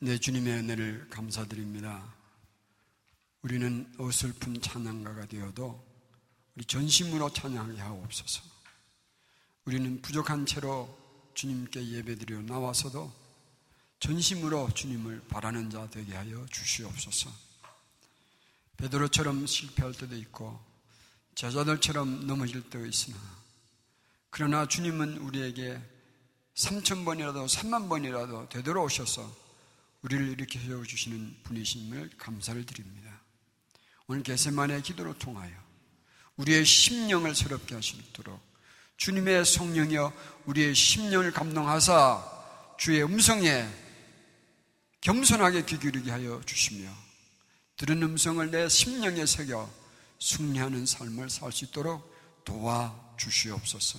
내 주님의 은혜를 감사드립니다. 우리는 어설픈 찬양가가 되어도 우리 전심으로 찬양하게 하옵소서. 우리는 부족한 채로 주님께 예배드려 나와서도 전심으로 주님을 바라는 자 되게 하여 주시옵소서. 베드로처럼 실패할 때도 있고 제자들처럼 넘어질 때도 있으나 그러나 주님은 우리에게 3천 번이라도 3만 번이라도 되돌아오셔서 우리를 이렇게 세워주시는 분이심을 감사를 드립니다. 오늘 개세만의 기도로 통하여 우리의 심령을 새롭게 하시도록 주님의 성령이여 우리의 심령을 감동하사 주의 음성에 겸손하게 귀 기울이게 하여 주시며 들은 음성을 내 심령에 새겨 승리하는 삶을 살 수 있도록 도와 주시옵소서.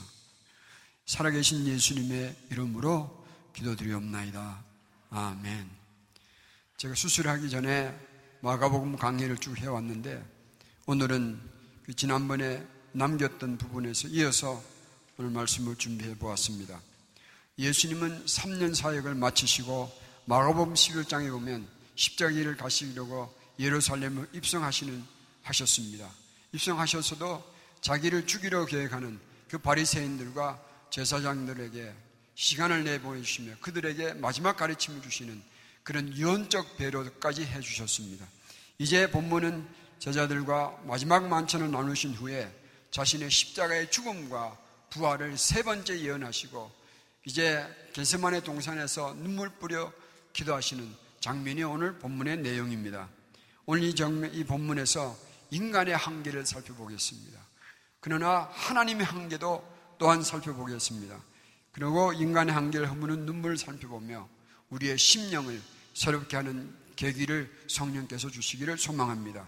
살아계신 예수님의 이름으로 기도드리옵나이다. 아멘. 제가 수술하기 전에 마가복음 강의를 쭉 해왔는데 오늘은 그 지난번에 남겼던 부분에서 이어서 오늘 말씀을 준비해 보았습니다. 예수님은 3년 사역을 마치시고 마가복음 11장에 보면 십자가를 가시려고 예루살렘을 입성하시는 하셨습니다. 입성하셔서도 자기를 죽이려 계획하는 그 바리새인들과 제사장들에게 시간을 내보내주시며 그들에게 마지막 가르침을 주시는 그런 유언적 배려까지 해주셨습니다. 이제 본문은 제자들과 마지막 만찬을 나누신 후에 자신의 십자가의 죽음과 부활을 세 번째 예언하시고 이제 게세만의 동산에서 눈물 뿌려 기도하시는 장면이 오늘 본문의 내용입니다. 오늘 이, 장면, 이 본문에서 인간의 한계를 살펴보겠습니다. 그러나 하나님의 한계도 또한 살펴보겠습니다. 그리고 인간의 한계를 허무는 눈물을 살펴보며 우리의 심령을 새롭게 하는 계기를 성령께서 주시기를 소망합니다.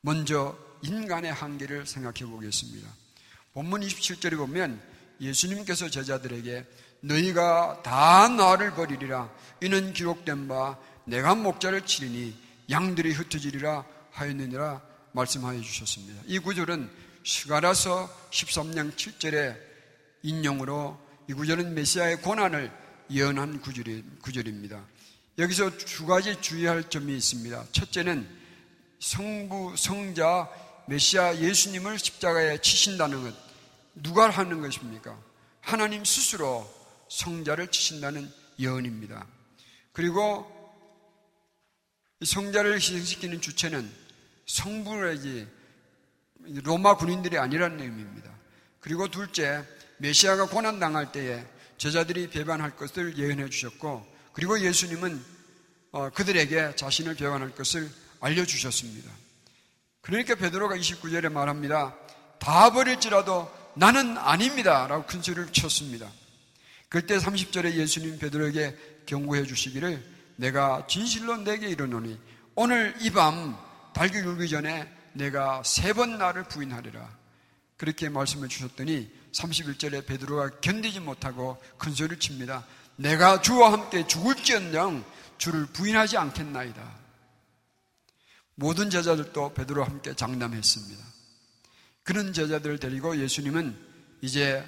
먼저 인간의 한계를 생각해 보겠습니다. 본문 27절에 보면 예수님께서 제자들에게 너희가 다 나를 버리리라 이는 기록된 바 내가 목자를 치리니 양들이 흩어지리라 하였느니라 말씀하여 주셨습니다. 이 구절은 시가라서 13장 7절의 인용으로 이 구절은 메시아의 고난을 예언한 구절입니다. 여기서 두 가지 주의할 점이 있습니다. 첫째는 성부, 성자, 메시아 예수님을 십자가에 치신다는 것. 누가 하는 것입니까? 하나님 스스로 성자를 치신다는 예언입니다. 그리고 성자를 희생시키는 주체는 성부라지 로마 군인들이 아니라는 의미입니다. 그리고 둘째, 메시아가 고난당할 때에 제자들이 배반할 것을 예언해 주셨고 그리고 예수님은 어, 그들에게 자신을 배반할 것을 알려주셨습니다. 그러니까 베드로가 29절에 말합니다. 다 버릴지라도 나는 아닙니다. 라고 큰 소리를 쳤습니다. 그때 30절에 예수님 베드로에게 경고해 주시기를 내가 진실로 내게 이르노니 오늘 이 밤 달기 울기 전에 내가 세 번 나를 부인하리라. 그렇게 말씀해 주셨더니 31절에 베드로가 견디지 못하고 큰 소리를 칩니다. 내가 주와 함께 죽을지언정 주를 부인하지 않겠나이다. 모든 제자들도 베드로와 함께 장담했습니다. 그런 제자들을 데리고 예수님은 이제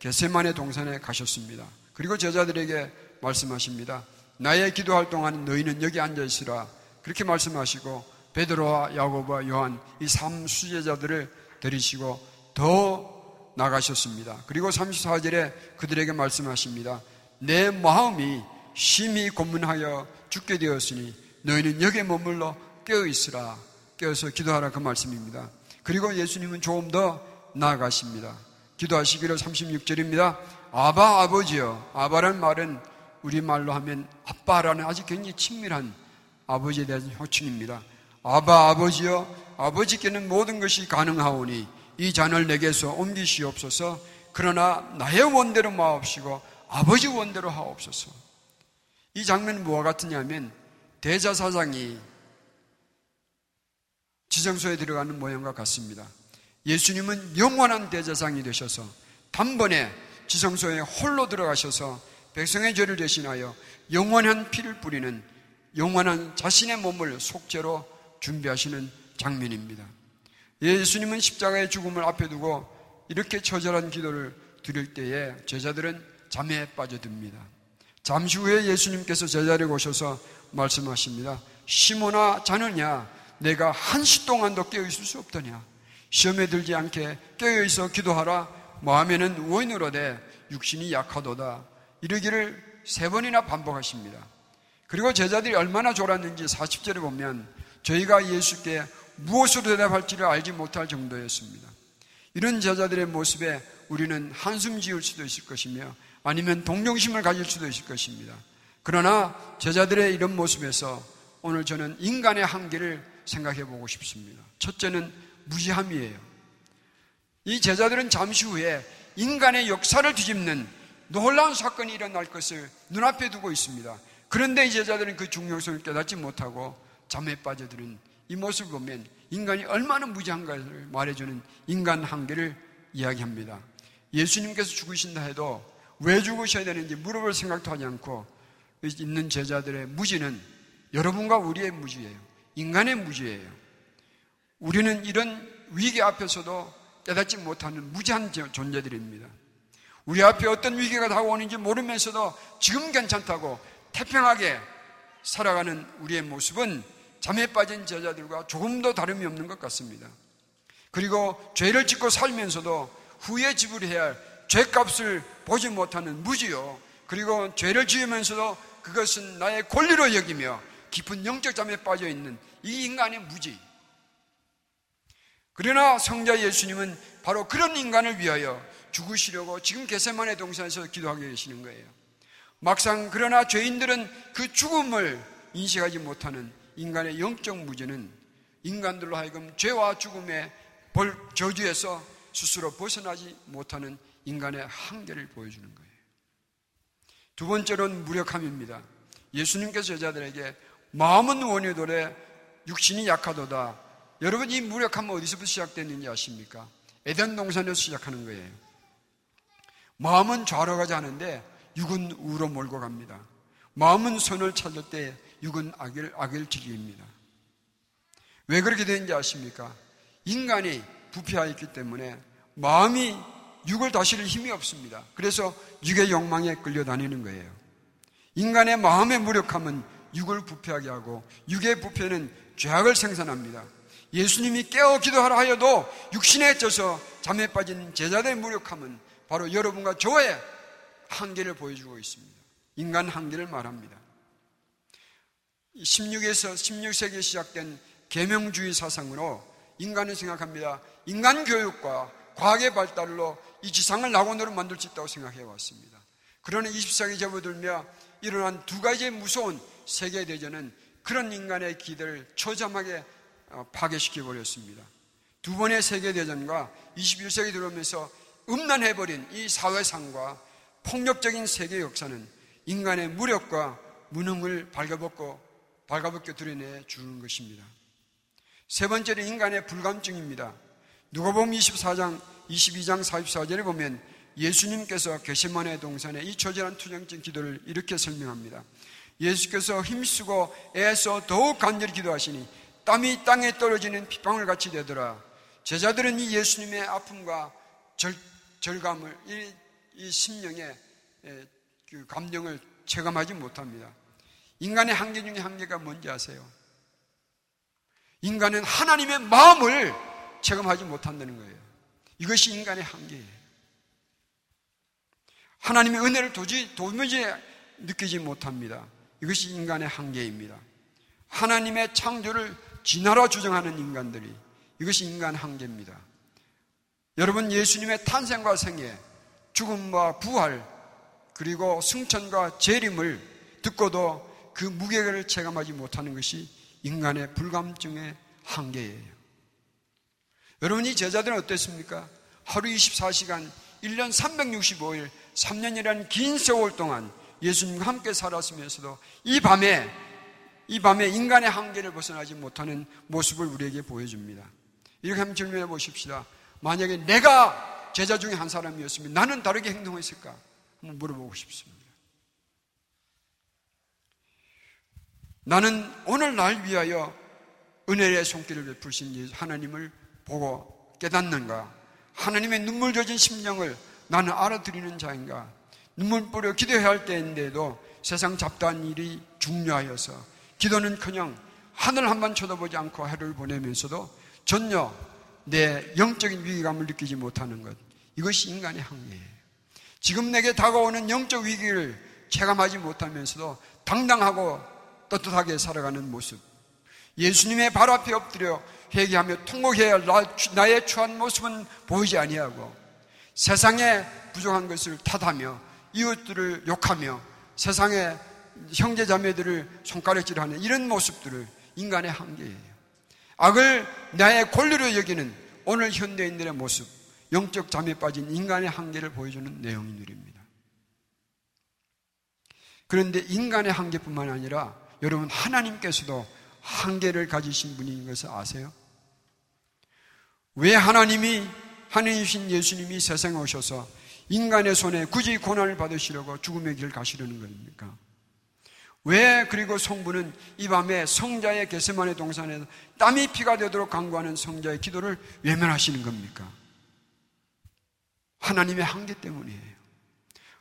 게세만의 동산에 가셨습니다. 그리고 제자들에게 말씀하십니다. 나의 기도할 동안 너희는 여기 앉아 있으라. 그렇게 말씀하시고 베드로와 야고보와 요한 이 삼 수제자들을 데리시고 더 나가셨습니다. 그리고 34절에 그들에게 말씀하십니다. 내 마음이 심히 고문하여 죽게 되었으니 너희는 여기에 머물러 깨어 있으라. 깨어서 기도하라 그 말씀입니다. 그리고 예수님은 조금 더 나아가십니다. 기도하시기를 36절입니다. 아바 아버지요. 아바란 말은 우리말로 하면 아빠라는 아주 굉장히 친밀한 아버지에 대한 호칭입니다. 아바 아버지요. 아버지께는 모든 것이 가능하오니 이 잔을 내게서 옮기시옵소서. 그러나 나의 원대로 마옵시고 아버지 원대로 하옵소서. 이 장면은 뭐와 같으냐면 대자사장이 지정소에 들어가는 모양과 같습니다. 예수님은 영원한 대자상이 되셔서 단번에 지성소에 홀로 들어가셔서 백성의 죄를 대신하여 영원한 피를 뿌리는 영원한 자신의 몸을 속죄로 준비하시는 장면입니다. 예수님은 십자가의 죽음을 앞에 두고 이렇게 처절한 기도를 드릴 때에 제자들은 잠에 빠져듭니다. 잠시 후에 예수님께서 제자리에 오셔서 말씀하십니다. 시몬아 자느냐 내가 한시 동안도 깨어 있을 수 없더냐 시험에 들지 않게 깨어 있어 기도하라 마음에는 원으로되 육신이 약하도다 이르기를 세 번이나 반복하십니다. 그리고 제자들이 얼마나 졸았는지 40절에 보면 저희가 예수께 무엇으로 대답할지를 알지 못할 정도였습니다. 이런 제자들의 모습에 우리는 한숨 지을 수도 있을 것이며 아니면 동정심을 가질 수도 있을 것입니다. 그러나 제자들의 이런 모습에서 오늘 저는 인간의 한계를 생각해 보고 싶습니다. 첫째는 무지함이에요. 이 제자들은 잠시 후에 인간의 역사를 뒤집는 놀라운 사건이 일어날 것을 눈앞에 두고 있습니다. 그런데 이 제자들은 그 중요성을 깨닫지 못하고 잠에 빠져드는 이 모습을 보면 인간이 얼마나 무지한가를 말해주는 인간 한계를 이야기합니다. 예수님께서 죽으신다 해도 왜 죽으셔야 되는지 물어볼 생각도 하지 않고 있는 제자들의 무지는 여러분과 우리의 무지예요. 인간의 무지예요. 우리는 이런 위기 앞에서도 깨닫지 못하는 무지한 존재들입니다. 우리 앞에 어떤 위기가 다가오는지 모르면서도 지금 괜찮다고 태평하게 살아가는 우리의 모습은 잠에 빠진 제자들과 조금도 다름이 없는 것 같습니다. 그리고 죄를 짓고 살면서도 후에 지불해야 할 죄값을 보지 못하는 무지요. 그리고 죄를 지으면서도 그것은 나의 권리로 여기며 깊은 영적 잠에 빠져 있는 이 인간의 무지. 그러나 성자 예수님은 바로 그런 인간을 위하여 죽으시려고 지금 개세만의 동산에서 기도하고 계시는 거예요. 막상 그러나 죄인들은 그 죽음을 인식하지 못하는 인간의 영적 무지는 인간들로 하여금 죄와 죽음의 벌 저주에서 스스로 벗어나지 못하는 인간의 한계를 보여주는 거예요. 두 번째로는 무력함입니다. 예수님께서 제자들에게 마음은 원유돌에 육신이 약하도다. 여러분 이 무력함은 어디서부터 시작됐는지 아십니까? 에덴 동산에서 시작하는 거예요. 마음은 좌로 가지 않은데 육은 우로 몰고 갑니다. 마음은 선을 찾을 때 육은 악을, 악을 즐깁니다. 왜 그렇게 되는지 아십니까? 인간이 부패하여 있기 때문에 마음이 육을 다스릴 힘이 없습니다. 그래서 육의 욕망에 끌려다니는 거예요. 인간의 마음의 무력함은 육을 부패하게 하고 육의 부패는 죄악을 생산합니다. 예수님이 깨어 기도하라 하여도 육신에 쪄서 잠에 빠진 제자들의 무력함은 바로 여러분과 저의 한계를 보여주고 있습니다. 인간 한계를 말합니다. 16에서 16세기에 시작된 계명주의 사상으로 인간은 생각합니다. 인간 교육과 과학의 발달로 이 지상을 낙원으로 만들 수 있다고 생각해 왔습니다. 그러나 20세기 접어들며 일어난 두 가지의 무서운 세계대전은 그런 인간의 기대를 초점하게 어, 파괴시켜 버렸습니다. 두 번의 세계대전과 21세기 들어오면서 음란해버린 이 사회상과 폭력적인 세계 역사는 인간의 무력과 무능을 발가벗고 발가벗겨 드러내 주는 것입니다. 세 번째는 인간의 불감증입니다. 누가복음 24장 22장 44절에 보면 예수님께서 게시만의 동산에 이 처절한 투정증 기도를 이렇게 설명합니다. 예수께서 힘쓰고 애써 더욱 간절히 기도하시니 땀이 땅에 떨어지는 핏방울 같이 되더라. 제자들은 이 예수님의 아픔과 절, 절감을 이, 이 심령의 그 감정을 체감하지 못합니다. 인간의 한계 중에 한계가 뭔지 아세요? 인간은 하나님의 마음을 체감하지 못한다는 거예요. 이것이 인간의 한계예요. 하나님의 은혜를 도저히, 도무지 느끼지 못합니다. 이것이 인간의 한계입니다. 하나님의 창조를 진화로 주장하는 인간들이 이것이 인간 한계입니다. 여러분 예수님의 탄생과 생애, 죽음과 부활, 그리고 승천과 재림을 듣고도 그 무게를 체감하지 못하는 것이 인간의 불감증의 한계예요. 여러분이 제자들은 어땠습니까? 하루 24시간, 1년 365일, 3년이라는 긴 세월 동안 예수님과 함께 살았으면서도 이 밤에, 이 밤에 인간의 한계를 벗어나지 못하는 모습을 우리에게 보여줍니다. 이렇게 한번 질문해 보십시다. 만약에 내가 제자 중에 한 사람이었으면 나는 다르게 행동했을까? 한번 물어보고 싶습니다. 나는 오늘 날 위하여 은혜의 손길을 베푸신 하나님을 보고 깨닫는가? 하나님의 눈물 젖은 심령을 나는 알아들이는 자인가? 눈물 뿌려 기도해야 할 때인데도 세상 잡다한 일이 중요하여서 기도는 그냥 하늘 한번 쳐다보지 않고 하루를 보내면서도 전혀 내 영적인 위기감을 느끼지 못하는 것. 이것이 인간의 한계예요. 지금 내게 다가오는 영적 위기를 체감하지 못하면서도 당당하고 떳떳하게 살아가는 모습. 예수님의 발 앞에 엎드려 회개하며 통곡해야 나 의 추한 모습은 보이지 아니하고 세상에 부족한 것을 탓하며 이웃들을 욕하며 세상의 형제 자매들을 손가락질하는 이런 모습들을 인간의 한계예요. 악을 나의 권리로 여기는 오늘 현대인들의 모습, 영적 잠에 빠진 인간의 한계를 보여주는 내용들입니다. 그런데 인간의 한계뿐만 아니라 여러분 하나님께서도 한계를 가지신 분인 것을 아세요? 왜 하나님이 하나님이신 예수님이 세상에 오셔서 인간의 손에 굳이 고난을 받으시려고 죽음의 길을 가시려는 겁니까? 왜 그리고 성부는 이 밤에 성자의 게세만의 동산에서 땀이 피가 되도록 강구하는 성자의 기도를 외면하시는 겁니까? 하나님의 한계 때문이에요.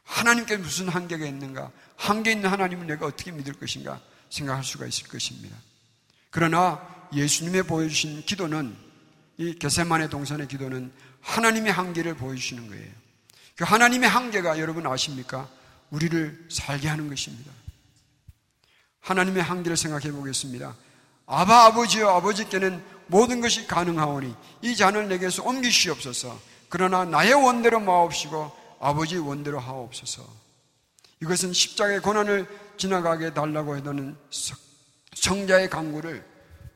하나님께 무슨 한계가 있는가? 한계 있는 하나님을 내가 어떻게 믿을 것인가 생각할 수가 있을 것입니다. 그러나 예수님의 보여주신 기도는 이 게세만의 동산의 기도는 하나님의 한계를 보여주시는 거예요. 그 하나님의 한계가 여러분 아십니까? 우리를 살게 하는 것입니다. 하나님의 한계를 생각해 보겠습니다. 아바 아버지여 아버지께는 모든 것이 가능하오니 이 잔을 내게서 옮기시옵소서. 그러나 나의 원대로 마옵시고 아버지 원대로 하옵소서. 이것은 십자가의 고난을 지나가게 달라고 해도는 성자의 강구를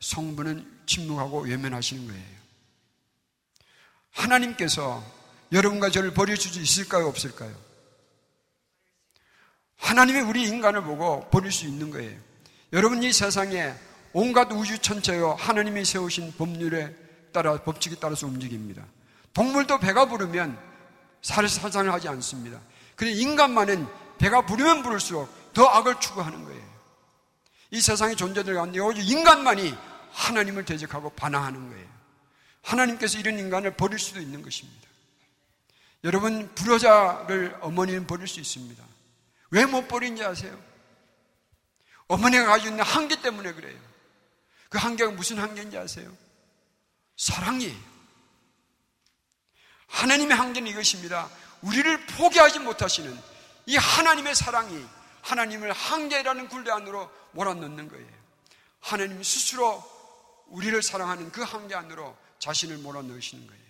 성부는 침묵하고 외면하시는 거예요. 하나님께서 여러분과 저를 버릴 수 있을까요? 없을까요? 하나님이 우리 인간을 보고 버릴 수 있는 거예요. 여러분 이 세상에 온갖 우주 천체요 하나님이 세우신 법률에 따라 법칙에 따라서 움직입니다. 동물도 배가 부르면 살살상을 하지 않습니다. 그런데 인간만은 배가 부르면 부를수록 더 악을 추구하는 거예요. 이 세상의 존재들 가운데 오직 인간만이 하나님을 대적하고 반항하는 거예요. 하나님께서 이런 인간을 버릴 수도 있는 것입니다. 여러분, 불효자를 어머니는 버릴 수 있습니다. 왜 못 버린지 아세요? 어머니가 가지고 있는 한계 때문에 그래요. 그 한계가 무슨 한계인지 아세요? 사랑이에요. 하나님의 한계는 이것입니다. 우리를 포기하지 못하시는 이 하나님의 사랑이 하나님을 한계라는 굴레 안으로 몰아넣는 거예요. 하나님 스스로 우리를 사랑하는 그 한계 안으로 자신을 몰아넣으시는 거예요.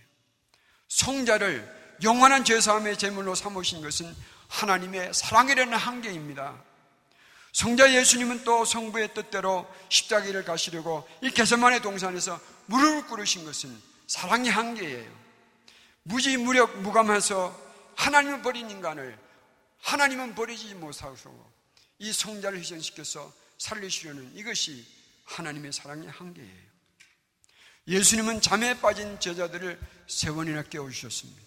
성자를 영원한 죄사함의 제물로 삼으신 것은 하나님의 사랑이라는 한계입니다. 성자 예수님은 또 성부의 뜻대로 십자기를 가시려고 이 개선만의 동산에서 무릎을 꿇으신 것은 사랑의 한계예요. 무지 무력 무감해서 하나님을 버린 인간을 하나님은 버리지 못하고 이 성자를 희생시켜서 살리시려는 이것이 하나님의 사랑의 한계예요. 예수님은 잠에 빠진 제자들을 세 번이나 깨워주셨습니다.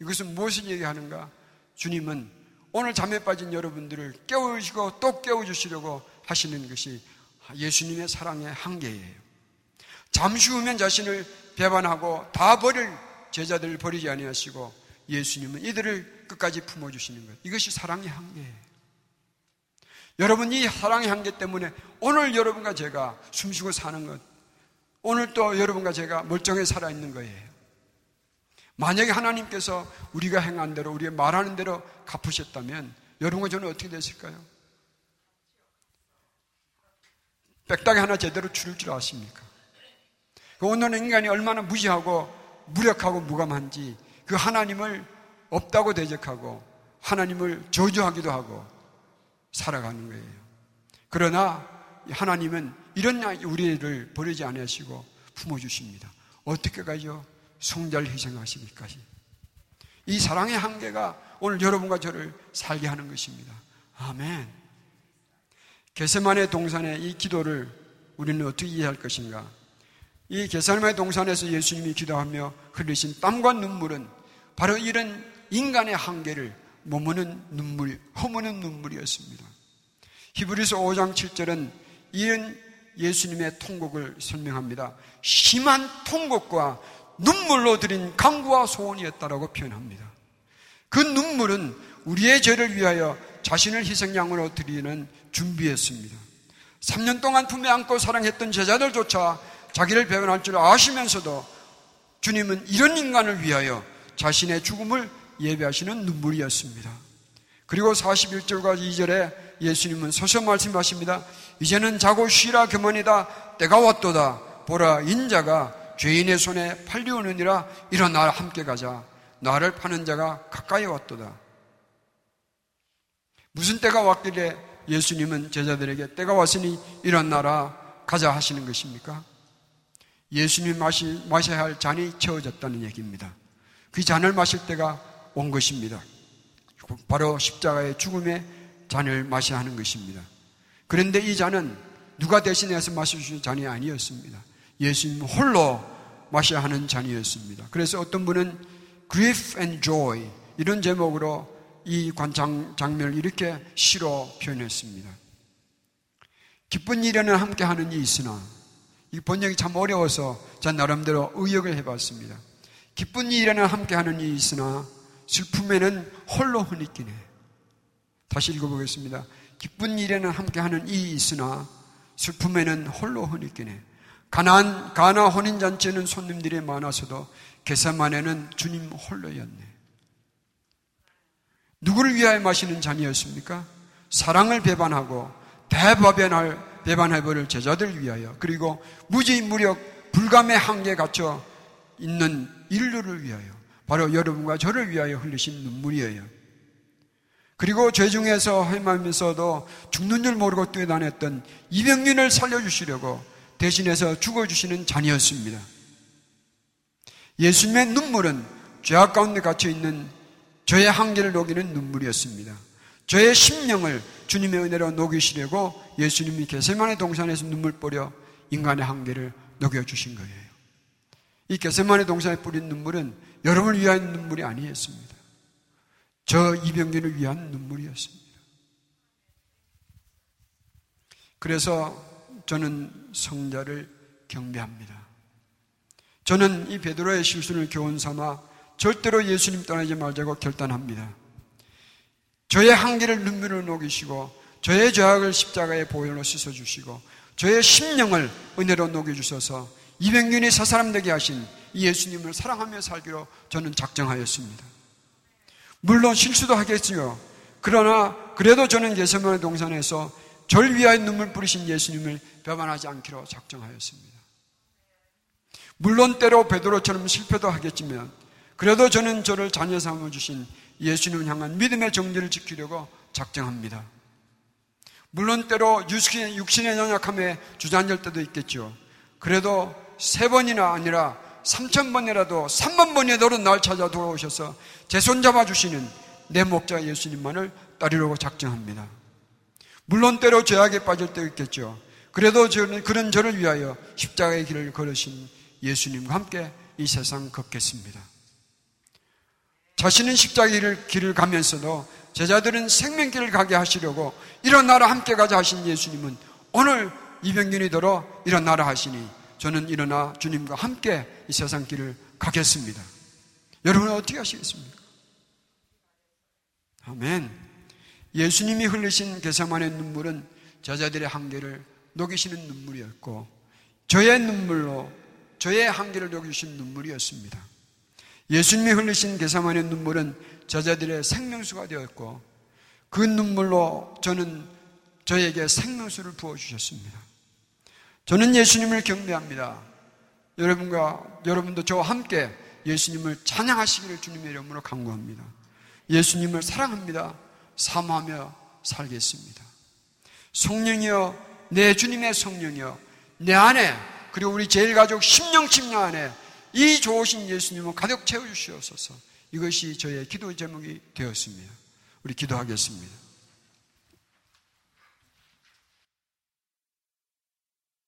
이것은 무엇을 얘기하는가? 주님은 오늘 잠에 빠진 여러분들을 깨우시고 또 깨워주시려고 하시는 것이 예수님의 사랑의 한계예요. 잠시 후면 자신을 배반하고 다 버릴 제자들을 버리지 아니하시고 예수님은 이들을 끝까지 품어주시는 것. 이것이 사랑의 한계예요. 여러분 이 사랑의 한계 때문에 오늘 여러분과 제가 숨쉬고 사는 것, 오늘 또 여러분과 제가 멀쩡히 살아있는 거예요. 만약에 하나님께서 우리가 행한 대로, 우리가 말하는 대로 갚으셨다면 여러분과 저는 어떻게 됐을까요? 빽딱이 하나 제대로 줄일 줄 아십니까? 그 오늘은 인간이 얼마나 무지하고 무력하고 무감한지 그 하나님을 없다고 대적하고 하나님을 저주하기도 하고 살아가는 거예요. 그러나 하나님은 이런 우리를 버리지 않으시고 품어주십니다. 어떻게 가죠? 성자를 희생하시기까지. 이 사랑의 한계가 오늘 여러분과 저를 살게 하는 것입니다. 아멘. 게세만의 동산의 이 기도를 우리는 어떻게 이해할 것인가? 이 게세만의 동산에서 예수님이 기도하며 흘리신 땀과 눈물은 바로 이런 인간의 한계를 머무는 눈물, 허무는 눈물이었습니다. 히브리서 5장 7절은 이런 예수님의 통곡을 설명합니다. 심한 통곡과 눈물로 드린 강구와 소원이었다라고 표현합니다. 그 눈물은 우리의 죄를 위하여 자신을 희생양으로 드리는 준비했습니다. 3년 동안 품에 안고 사랑했던 제자들조차 자기를 배반할 줄 아시면서도 주님은 이런 인간을 위하여 자신의 죽음을 예배하시는 눈물이었습니다. 그리고 41절과 2절에 예수님은 서서 말씀하십니다. 이제는 자고 쉬라 그만이다. 때가 왔도다. 보라 인자가 죄인의 손에 팔리오느니라 일어나 함께 가자. 나를 파는 자가 가까이 왔도다. 무슨 때가 왔길래 예수님은 제자들에게 때가 왔으니 일어나라 가자 하시는 것입니까? 예수님 마시, 마셔야 할 잔이 채워졌다는 얘기입니다. 그 잔을 마실 때가 온 것입니다. 바로 십자가의 죽음의 잔을 마셔야 하는 것입니다. 그런데 이 잔은 누가 대신해서 마셔주신 잔이 아니었습니다. 예수님 홀로 마셔야 하는 잔이었습니다. 그래서 어떤 분은 grief and joy 이런 제목으로 이 관장 장면을 이렇게 시로 표현했습니다. 기쁜 일에는 함께 하는 이 있으나 이 번역이 참 어려워서 전 나름대로 의역을 해봤습니다. 기쁜 일에는 함께 하는 이 있으나 슬픔에는 홀로 흐느끼네. 다시 읽어보겠습니다. 기쁜 일에는 함께 하는 이 있으나 슬픔에는 홀로 흐느끼네. 가난 가나 혼인 잔치에는 손님들이 많아서도 개사만에는 주님 홀로였네. 누구를 위하여 마시는 잔이었습니까? 사랑을 배반하고 대바변할 배반해버릴 제자들을 위하여 그리고 무지 무력 불감의 한계에 갇혀 있는 인류를 위하여 바로 여러분과 저를 위하여 흘리신 눈물이에요. 그리고 죄 중에서 헤매면서도 죽는 줄 모르고 뛰어다녔던 이병민을 살려주시려고 대신해서 죽어주시는 잔이었습니다. 예수님의 눈물은 죄악 가운데 갇혀 있는 저의 한계를 녹이는 눈물이었습니다. 저의 심령을 주님의 은혜로 녹이시려고 예수님이 개세만의 동산에서 눈물 뿌려 인간의 한계를 녹여주신 거예요. 이 개세만의 동산에 뿌린 눈물은 여러분을 위한 눈물이 아니었습니다. 저 이병균을 위한 눈물이었습니다. 그래서 저는 성자를 경배합니다. 저는 이 베드로의 실수를 교훈 삼아 절대로 예수님 떠나지 말자고 결단합니다. 저의 한계를 눈물로 녹이시고 저의 죄악을 십자가의 보혈로 씻어주시고 저의 심령을 은혜로 녹여주셔서 200년이 사사람 되게 하신 이 예수님을 사랑하며 살기로 저는 작정하였습니다. 물론 실수도 하겠지요. 그러나 그래도 저는 예수님의 동산에서 절 위하여 눈물 뿌리신 예수님을 배반하지 않기로 작정하였습니다. 물론 때로 베드로처럼 실패도 하겠지만 그래도 저는 저를 자녀 삼아 주신 예수님을 향한 믿음의 정리를 지키려고 작정합니다. 물론 때로 육신의, 육신의 연약함에 주저앉을 때도 있겠죠. 그래도 세 번이나 아니라 삼천 번이라도 삼만 번이라도 날 찾아 돌아오셔서 제 손 잡아주시는 내 목자 예수님만을 따르려고 작정합니다. 물론 때로 죄악에 빠질 때도 있겠죠. 그래도 저는 그런 저를 위하여 십자가의 길을 걸으신 예수님과 함께 이 세상 걷겠습니다. 자신은 십자가의 길을 가면서도 제자들은 생명길을 가게 하시려고 일어나라 함께 가자 하신 예수님은 오늘 이병균이 들어 일어나라 하시니 저는 일어나 주님과 함께 이 세상 길을 가겠습니다. 여러분은 어떻게 하시겠습니까? 아멘. 예수님이 흘리신 개사만의 눈물은 제자들의 한계를 녹이시는 눈물이었고 저의 눈물로 저의 한계를 녹이신 눈물이었습니다. 예수님이 흘리신 개사만의 눈물은 저자들의 생명수가 되었고 그 눈물로 저는 저에게 생명수를 부어주셨습니다. 저는 예수님을 경배합니다. 여러분과 여러분도 저와 함께 예수님을 찬양하시기를 주님의 이름으로 강구합니다. 예수님을 사랑합니다. 사모하며 살겠습니다. 성령이여, 내 주님의 성령이여, 내 안에, 그리고 우리 제일 가족 심령 침략 안에 이 좋으신 예수님을 가득 채워 주시옵소서. 이것이 저의 기도 제목이 되었습니다. 우리 기도하겠습니다.